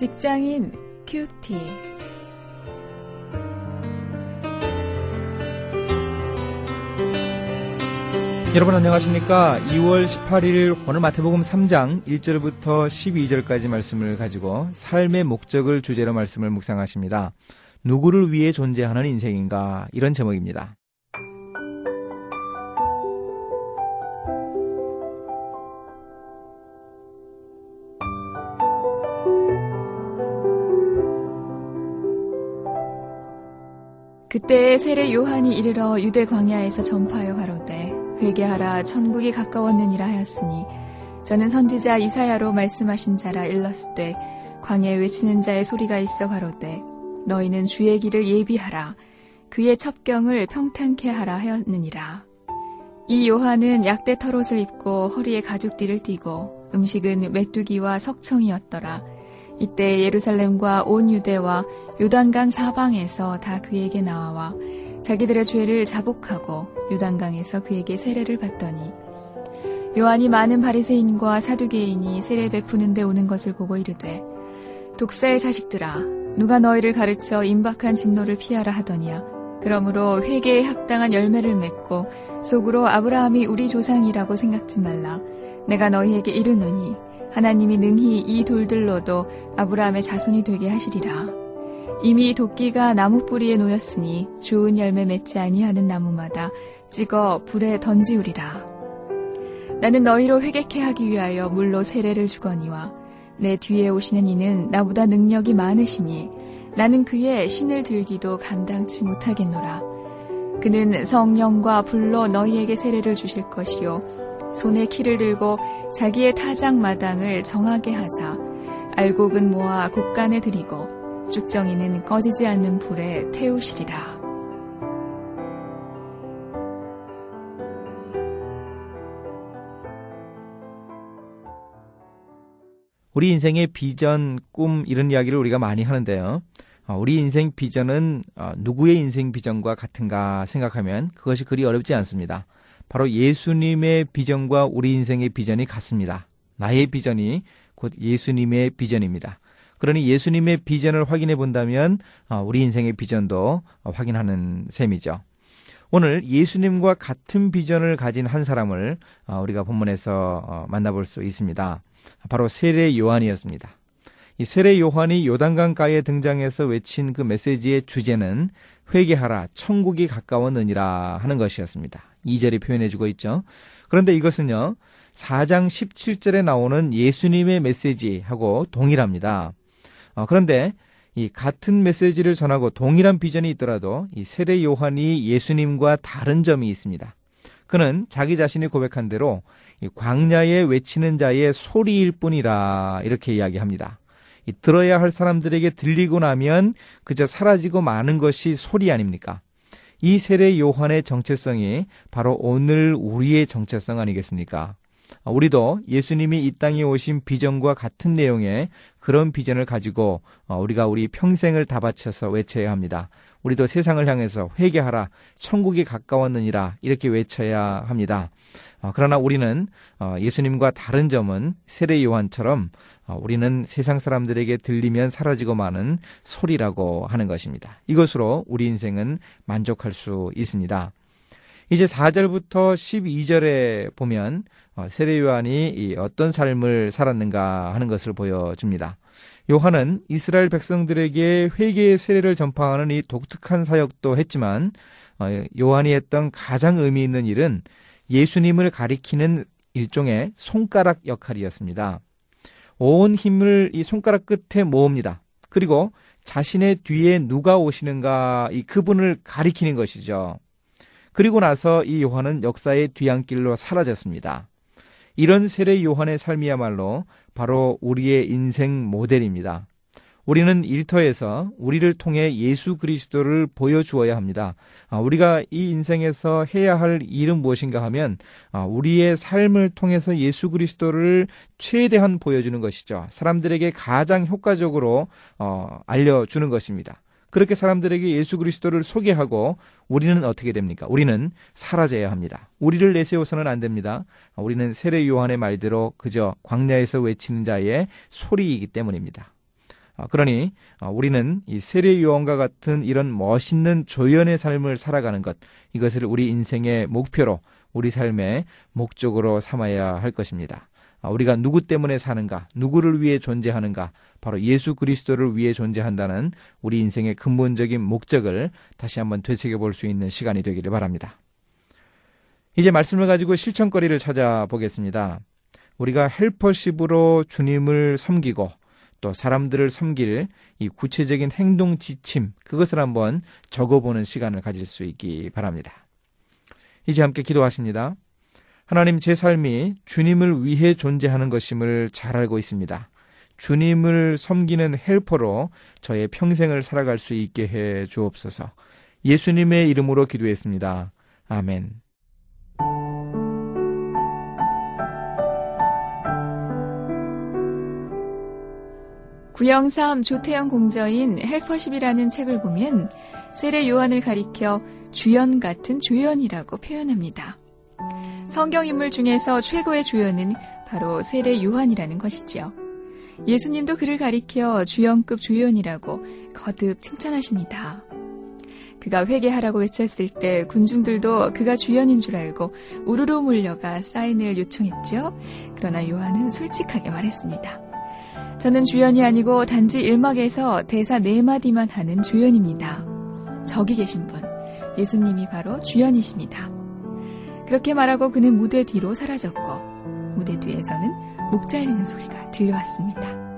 직장인 큐티. 여러분 안녕하십니까? 2월 18일 오늘 마태복음 3장 1절부터 12절까지 말씀을 가지고 삶의 목적을 주제로 말씀을 묵상하십니다. 누구를 위해 존재하는 인생인가? 이런 제목입니다. 그때에 세례 요한이 이르러 유대 광야에서 전파하여 가로되 회개하라 천국이 가까웠느니라 하였으니 저는 선지자 이사야로 말씀하신 자라 일렀을 광야에 외치는 자의 소리가 있어 가로되 너희는 주의 길을 예비하라 그의 첩경을 평탄케 하라 하였느니라. 이 요한은 약대 털옷을 입고 허리에 가죽띠를 띠고 음식은 메뚜기와 석청이었더라. 이때 예루살렘과 온 유대와 요단강 사방에서 다 그에게 나와 자기들의 죄를 자복하고 요단강에서 그에게 세례를 받더니 요한이 많은 바리새인과 사두개인이 세례 베푸는 데 오는 것을 보고 이르되 독사의 자식들아 누가 너희를 가르쳐 임박한 진노를 피하라 하더니야 그러므로 회개에 합당한 열매를 맺고 속으로 아브라함이 우리 조상이라고 생각지 말라 내가 너희에게 이르노니 하나님이 능히 이 돌들로도 아브라함의 자손이 되게 하시리라. 이미 도끼가 나무 뿌리에 놓였으니 좋은 열매 맺지 아니하는 나무마다 찍어 불에 던지우리라. 나는 너희로 회개케 하기 위하여 물로 세례를 주거니와 내 뒤에 오시는 이는 나보다 능력이 많으시니 나는 그의 신을 들기도 감당치 못하겠노라. 그는 성령과 불로 너희에게 세례를 주실 것이요 손에 키를 들고 자기의 타작 마당을 정하게 하사 알곡은 모아 곡간에 들이고 쭉정이는 꺼지지 않는 불에 태우시리라. 우리 인생의 비전, 꿈 이런 이야기를 우리가 많이 하는데요. 어, 우리 인생 비전은 어, 누구의 인생 비전과 같은가 생각하면 그것이 그리 어렵지 않습니다. 바로 예수님의 비전과 우리 인생의 비전이 같습니다. 나의 비전이 곧 예수님의 비전입니다. 그러니 예수님의 비전을 확인해 본다면 어, 우리 인생의 비전도 확인하는 셈이죠. 오늘 예수님과 같은 비전을 가진 한 사람을 어, 우리가 본문에서 어, 만나볼 수 있습니다. 바로 세례 요한이었습니다. 이 세례 요한이 요단강가에 등장해서 외친 그 메시지의 주제는 회개하라 천국이 가까웠느니라 하는 것이었습니다. 2절이 표현해 주고 있죠. 그런데 이것은요, 4장 17절에 나오는 예수님의 메시지하고 동일합니다. 어, 그런데 이 같은 메시지를 전하고 동일한 비전이 있더라도 이 세례 요한이 예수님과 다른 점이 있습니다. 그는 자기 자신이 고백한 대로 광야에 외치는 자의 소리일 뿐이라 이렇게 이야기합니다. 들어야 할 사람들에게 들리고 나면 그저 사라지고 마는 것이 소리 아닙니까? 이 세례 요한의 정체성이 바로 오늘 우리의 정체성 아니겠습니까? 우리도 예수님이 이 땅에 오신 비전과 같은 내용의 그런 비전을 가지고 어, 우리가 우리 평생을 다 바쳐서 외쳐야 합니다. 우리도 세상을 향해서 회개하라, 천국이 가까웠느니라 이렇게 외쳐야 합니다. 어, 그러나 우리는 어, 예수님과 다른 점은 세례 요한처럼 어, 우리는 세상 사람들에게 들리면 사라지고 마는 소리라고 하는 것입니다. 이것으로 우리 인생은 만족할 수 있습니다. 이제 4절부터 12절에 보면 세례 요한이 어떤 삶을 살았는가 하는 것을 보여줍니다. 요한은 이스라엘 백성들에게 회개의 세례를 전파하는 이 독특한 사역도 했지만 요한이 했던 가장 의미 있는 일은 예수님을 가리키는 일종의 손가락 역할이었습니다. 온 힘을 이 손가락 끝에 모읍니다. 그리고 자신의 뒤에 누가 오시는가 이 그분을 가리키는 것이죠. 그리고 나서 이 요한은 역사의 뒤안길로 사라졌습니다. 이런 세례 요한의 삶이야말로 바로 우리의 인생 모델입니다. 우리는 일터에서 우리를 통해 예수 그리스도를 보여주어야 합니다. 아, 우리가 이 인생에서 해야 할 일은 무엇인가 하면 아, 우리의 삶을 통해서 예수 그리스도를 최대한 보여주는 것이죠. 사람들에게 가장 효과적으로 어, 알려주는 것입니다. 그렇게 사람들에게 예수 그리스도를 소개하고 우리는 어떻게 됩니까? 우리는 사라져야 합니다. 우리를 내세워서는 안 됩니다. 아, 우리는 세례 요한의 말대로 그저 광야에서 외치는 자의 소리이기 때문입니다. 아, 그러니 아, 우리는 이 세례 요한과 같은 이런 멋있는 조연의 삶을 살아가는 것 이것을 우리 인생의 목표로 우리 삶의 목적으로 삼아야 할 것입니다. 아, 우리가 누구 때문에 사는가, 누구를 위해 존재하는가, 바로 예수 그리스도를 위해 존재한다는 우리 인생의 근본적인 목적을 다시 한번 되새겨 볼 수 있는 시간이 되기를 바랍니다. 이제 말씀을 가지고 실천거리를 찾아보겠습니다. 우리가 헬퍼십으로 주님을 섬기고 또 사람들을 섬길 이 구체적인 행동 지침, 그것을 한번 적어보는 시간을 가질 수 있기 바랍니다. 이제 함께 기도하십니다. 하나님 제 삶이 주님을 위해 존재하는 것임을 잘 알고 있습니다. 주님을 섬기는 헬퍼로 저의 평생을 살아갈 수 있게 해 주옵소서. 예수님의 이름으로 기도했습니다. 아멘. 구영삼 조태영 공저인 헬퍼십이라는 책을 보면 세례 요한을 가리켜 주연 같은 조연이라고 표현합니다. 성경 인물 중에서 최고의 조연은 바로 세례 요한이라는 것이지요. 예수님도 그를 가리켜 주연급 조연이라고 거듭 칭찬하십니다. 그가 회개하라고 외쳤을 때 군중들도 그가 주연인 줄 알고 우르르 몰려가 사인을 요청했죠. 그러나 요한은 솔직하게 말했습니다. 저는 주연이 아니고 단지 일막에서 대사 네 마디만 하는 조연입니다. 저기 계신 분, 예수님이 바로 주연이십니다. 그렇게 말하고 그는 무대 뒤로 사라졌고 무대 뒤에서는 목 잘리는 소리가 들려왔습니다.